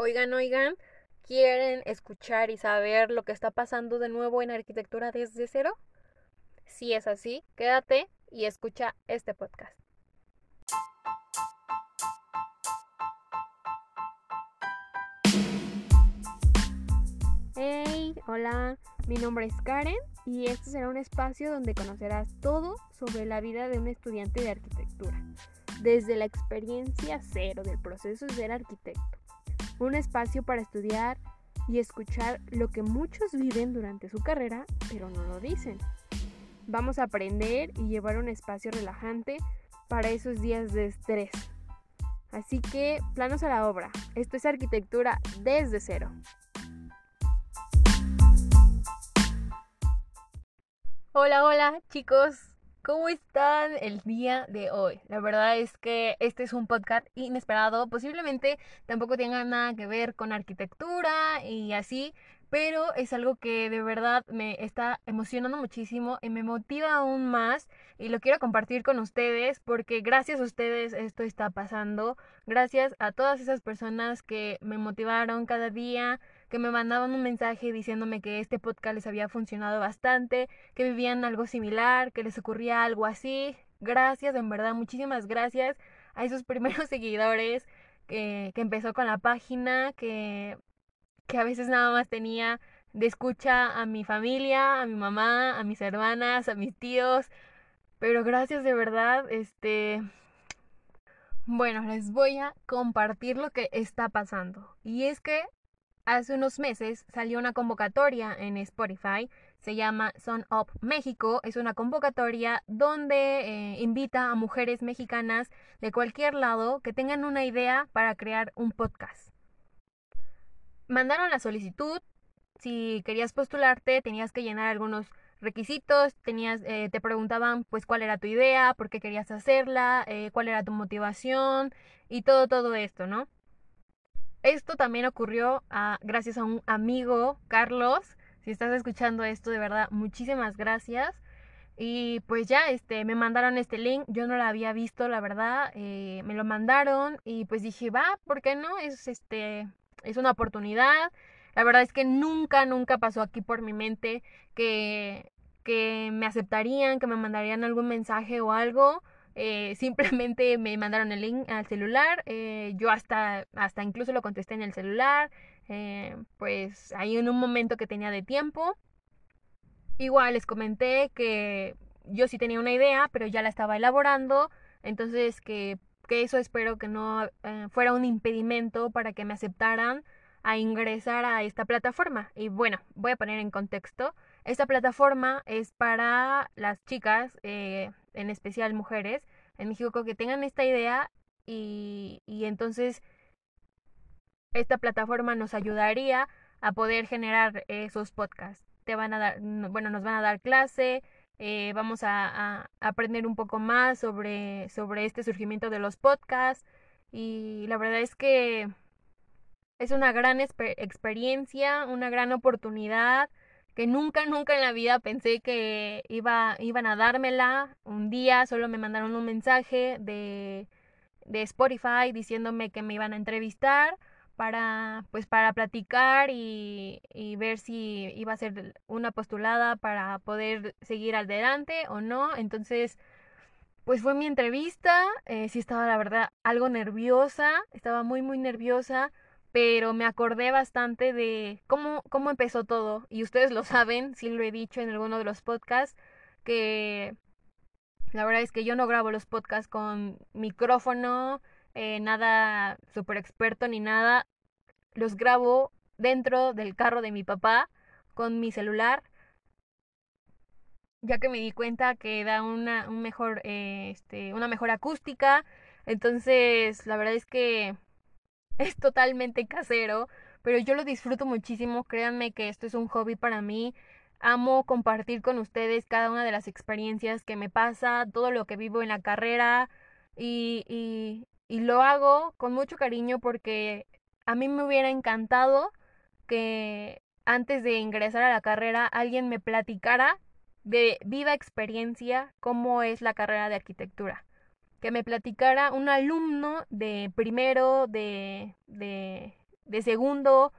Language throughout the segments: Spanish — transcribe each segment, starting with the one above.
Oigan, oigan, ¿quieren escuchar y saber lo que está pasando de nuevo en arquitectura desde cero? Si es así, quédate y escucha este podcast. Hey, hola, mi nombre es Karen y este será un espacio donde conocerás todo sobre la vida de un estudiante de arquitectura, desde la experiencia cero del proceso de ser arquitecto un espacio para estudiar y escuchar lo que muchos viven durante su carrera, pero no lo dicen. Vamos a aprender y llevar un espacio relajante para esos días de estrés. Así que, planos a la obra. Esto es arquitectura desde cero. Hola, hola chicos, ¿Cómo están el día de hoy? La verdad es que este es un podcast inesperado, posiblemente tampoco tenga nada que ver con arquitectura y así, pero es algo que de verdad me está emocionando muchísimo y me motiva aún más y lo quiero compartir con ustedes porque gracias a ustedes esto está pasando, gracias a todas esas personas que me motivaron cada día, que me mandaban un mensaje diciéndome que este podcast les había funcionado bastante, que vivían algo similar, que les ocurría algo así. Gracias, en verdad, muchísimas gracias a esos primeros seguidores que, que empezó con la página, que, que a veces nada más tenía de escucha a mi familia, a mi mamá, a mis hermanas, a mis tíos. Pero gracias de verdad, este... Bueno, les voy a compartir lo que está pasando. Y es que Hace unos meses salió una convocatoria en Spotify, se llama Son Up México, es una convocatoria donde eh, invita a mujeres mexicanas de cualquier lado que tengan una idea para crear un podcast. Mandaron la solicitud, si querías postularte tenías que llenar algunos requisitos, tenías, eh, te preguntaban pues cuál era tu idea, por qué querías hacerla, eh, cuál era tu motivación y todo, todo esto, ¿no? Esto también ocurrió ah, gracias a un amigo, Carlos. Si estás escuchando esto, de verdad, muchísimas gracias. Y pues ya, este, me mandaron este link. Yo no lo había visto, la verdad. Eh, me lo mandaron y pues dije, va, ¿por qué no? Es este, es una oportunidad. La verdad es que nunca, nunca pasó aquí por mi mente que, que me aceptarían, que me mandarían algún mensaje o algo. Eh, simplemente me mandaron el link al celular, eh, yo hasta, hasta incluso lo contesté en el celular, eh, pues ahí en un momento que tenía de tiempo. Igual les comenté que yo sí tenía una idea, pero ya la estaba elaborando, entonces que, que eso espero que no fuera un impedimento para que me aceptaran a ingresar a esta plataforma. Y bueno, voy a poner en contexto. Esta plataforma es para las chicas, en especial mujeres, en México que tengan esta idea y, y entonces esta plataforma nos ayudaría a poder generar esos podcasts. Te van a dar, bueno, nos van a dar clase, eh, vamos a, aprender un poco más sobre, sobre este surgimiento de los podcasts y la verdad es que es una gran experiencia, una gran oportunidad que nunca, nunca en la vida pensé que iba, iban a dármela. Un día solo me mandaron un mensaje de, de Spotify diciéndome que me iban a entrevistar para pues para platicar y, y, ver si iba a ser una postulada para poder seguir adelante o no. Entonces, pues fue mi entrevista. Eh, sí estaba la verdad algo nerviosa, estaba muy muy nerviosa pero me acordé bastante de cómo, cómo empezó todo. Y ustedes lo saben, si lo he dicho en alguno de los podcasts, que la verdad es que yo no grabo los podcasts con micrófono, eh, nada súper experto ni nada. Los grabo dentro del carro de mi papá con mi celular, ya que me di cuenta que da una, un mejor, eh, este, una mejor acústica. Entonces, la verdad es que es totalmente casero, pero yo lo disfruto muchísimo. Créanme que esto es un hobby para mí. Amo compartir con ustedes cada una de las experiencias que me pasa, todo lo que vivo en la carrera y, y, lo hago con mucho cariño porque a mí me hubiera encantado que antes de ingresar a la carrera alguien me platicara de viva experiencia cómo es la carrera de arquitectura que me platicara un alumno de primero de, de, de segundo,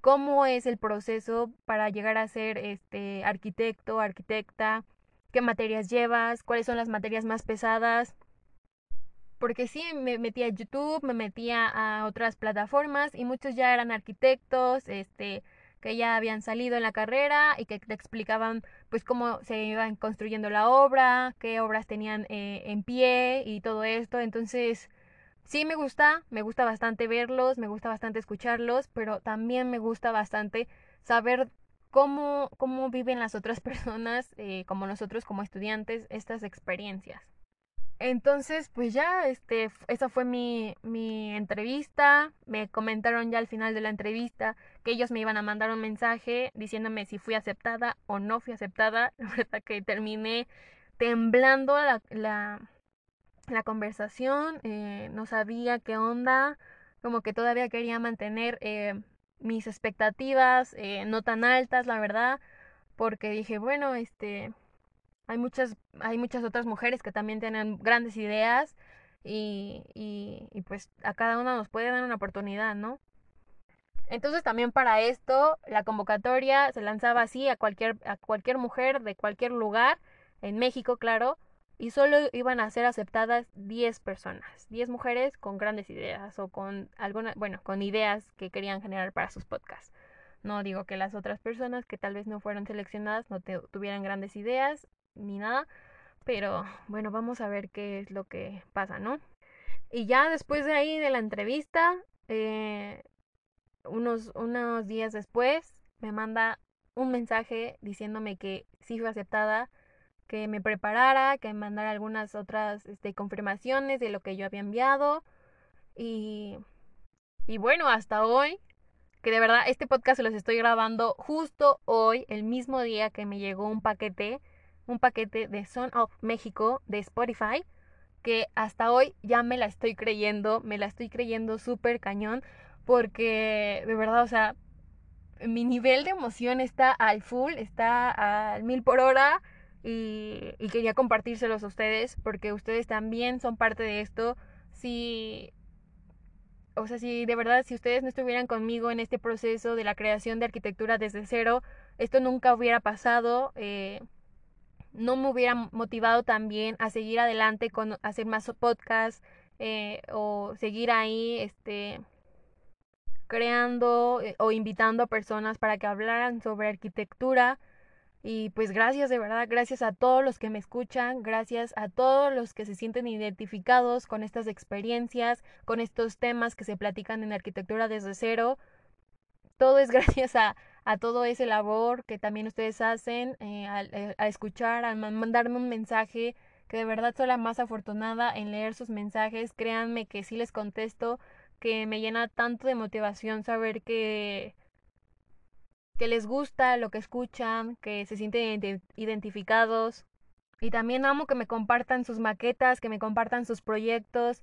cómo es el proceso para llegar a ser este arquitecto, arquitecta, qué materias llevas, cuáles son las materias más pesadas. Porque sí, me metía a YouTube, me metía a otras plataformas y muchos ya eran arquitectos, este, que ya habían salido en la carrera y que te explicaban pues cómo se iban construyendo la obra, qué obras tenían eh, en pie y todo esto. Entonces, sí me gusta, me gusta bastante verlos, me gusta bastante escucharlos, pero también me gusta bastante saber cómo, cómo viven las otras personas, eh, como nosotros como estudiantes, estas experiencias. Entonces, pues ya, este, esa fue mi, mi entrevista. Me comentaron ya al final de la entrevista que ellos me iban a mandar un mensaje diciéndome si fui aceptada o no fui aceptada. La verdad que terminé temblando la, la, la conversación, eh, no sabía qué onda, como que todavía quería mantener eh, mis expectativas eh, no tan altas, la verdad, porque dije, bueno, este, hay muchas, hay muchas otras mujeres que también tienen grandes ideas y, y, pues a cada una nos puede dar una oportunidad, ¿no? Entonces también para esto la convocatoria se lanzaba así a cualquier, a cualquier mujer de cualquier lugar, en México, claro, y solo iban a ser aceptadas 10 personas, 10 mujeres con grandes ideas o con alguna, bueno, con ideas que querían generar para sus podcasts. No digo que las otras personas que tal vez no fueron seleccionadas no tuvieran grandes ideas ni nada, pero bueno, vamos a ver qué es lo que pasa, ¿no? Y ya después de ahí de la entrevista, eh, unos, unos días después, me manda un mensaje diciéndome que sí fue aceptada que me preparara, que me mandara algunas otras este, confirmaciones de lo que yo había enviado. Y, y bueno, hasta hoy, que de verdad este podcast los estoy grabando justo hoy, el mismo día que me llegó un paquete, un paquete de Son of México de Spotify, que hasta hoy ya me la estoy creyendo, me la estoy creyendo súper cañón, porque de verdad, o sea, mi nivel de emoción está al full, está al mil por hora y, quería compartírselos a ustedes porque ustedes también son parte de esto. Si, o sea, si de verdad, si ustedes no estuvieran conmigo en este proceso de la creación de arquitectura desde cero, esto nunca hubiera pasado. Eh, no me hubiera motivado también a seguir adelante con hacer más podcasts eh, o seguir ahí, este creando eh, o invitando a personas para que hablaran sobre arquitectura y pues gracias de verdad, gracias a todos los que me escuchan, gracias a todos los que se sienten identificados con estas experiencias, con estos temas que se platican en arquitectura desde cero. Todo es gracias a, a todo ese labor que también ustedes hacen, eh, eh, a, escuchar, a mandarme un mensaje, que de verdad soy la más afortunada en leer sus mensajes. Créanme que sí les contesto, que me llena tanto de motivación saber que que les gusta lo que escuchan, que se sienten identificados. Y también amo que me compartan sus maquetas, que me compartan sus proyectos.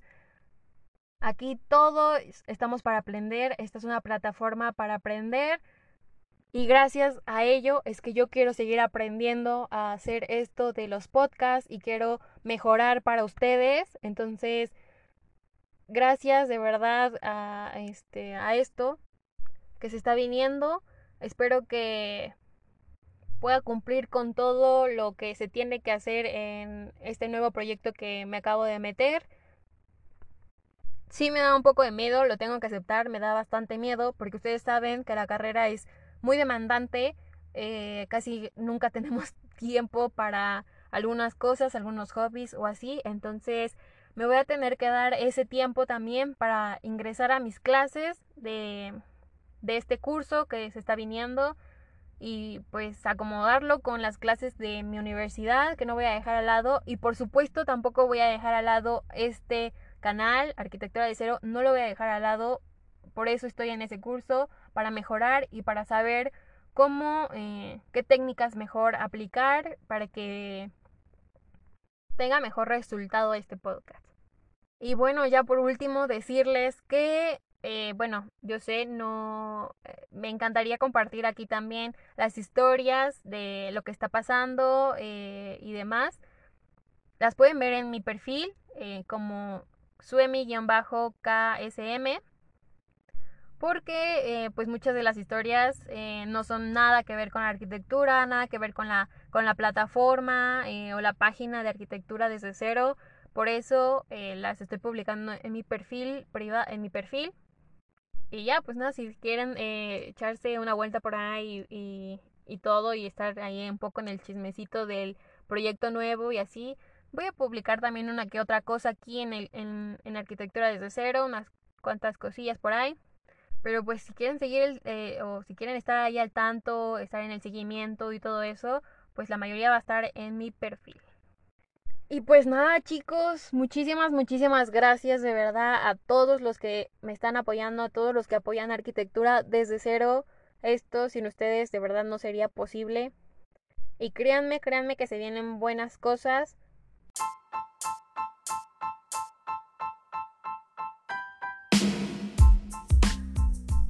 Aquí todos estamos para aprender, esta es una plataforma para aprender y gracias a ello es que yo quiero seguir aprendiendo a hacer esto de los podcasts y quiero mejorar para ustedes. Entonces, gracias de verdad a, este, a esto que se está viniendo. Espero que pueda cumplir con todo lo que se tiene que hacer en este nuevo proyecto que me acabo de meter. Sí me da un poco de miedo, lo tengo que aceptar, me da bastante miedo porque ustedes saben que la carrera es muy demandante, eh, casi nunca tenemos tiempo para algunas cosas, algunos hobbies o así, entonces me voy a tener que dar ese tiempo también para ingresar a mis clases de de este curso que se está viniendo y pues acomodarlo con las clases de mi universidad que no voy a dejar al lado. Y por supuesto tampoco voy a dejar al lado este canal Arquitectura de Cero, no lo voy a dejar al lado, por eso estoy en ese curso para mejorar y para saber cómo, eh, qué técnicas mejor aplicar para que tenga mejor resultado este podcast. Y bueno, ya por último decirles que eh, bueno, yo sé, no, eh, me encantaría compartir aquí también las historias de lo que está pasando y demás. Las pueden ver en mi perfil como suemi-ksm porque eh, pues muchas de las historias eh, no son nada que ver con la arquitectura, nada que ver con la, con la plataforma o la página de arquitectura desde cero. Por eso las estoy publicando en mi perfil privado, en mi perfil. Y ya, pues nada, si quieren echarse una vuelta por ahí y, y todo y estar ahí un poco en el chismecito del proyecto nuevo y así. Voy a publicar también una que otra cosa aquí en, el, en, en arquitectura desde cero, unas cuantas cosillas por ahí. Pero pues si quieren seguir el, eh, o si quieren estar ahí al tanto, estar en el seguimiento y todo eso, pues la mayoría va a estar en mi perfil. Y pues nada chicos, muchísimas, muchísimas gracias de verdad a todos los que me están apoyando, a todos los que apoyan arquitectura desde cero. Esto sin ustedes de verdad no sería posible. Y créanme, créanme que se vienen buenas cosas.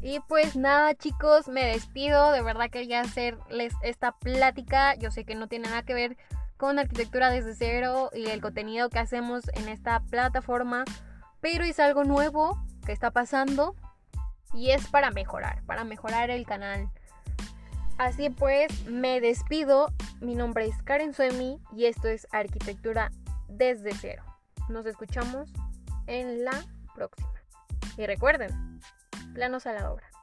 Y pues nada chicos, me despido. De verdad quería hacerles esta plática. Yo sé que no tiene nada que ver con arquitectura desde cero y el contenido que hacemos en esta plataforma. Pero es algo nuevo que está pasando y es para mejorar, para mejorar el canal. Así pues, me despido. Mi nombre es Karen Suemi y esto es Arquitectura desde cero. Nos escuchamos en la próxima. Y recuerden, planos a la obra.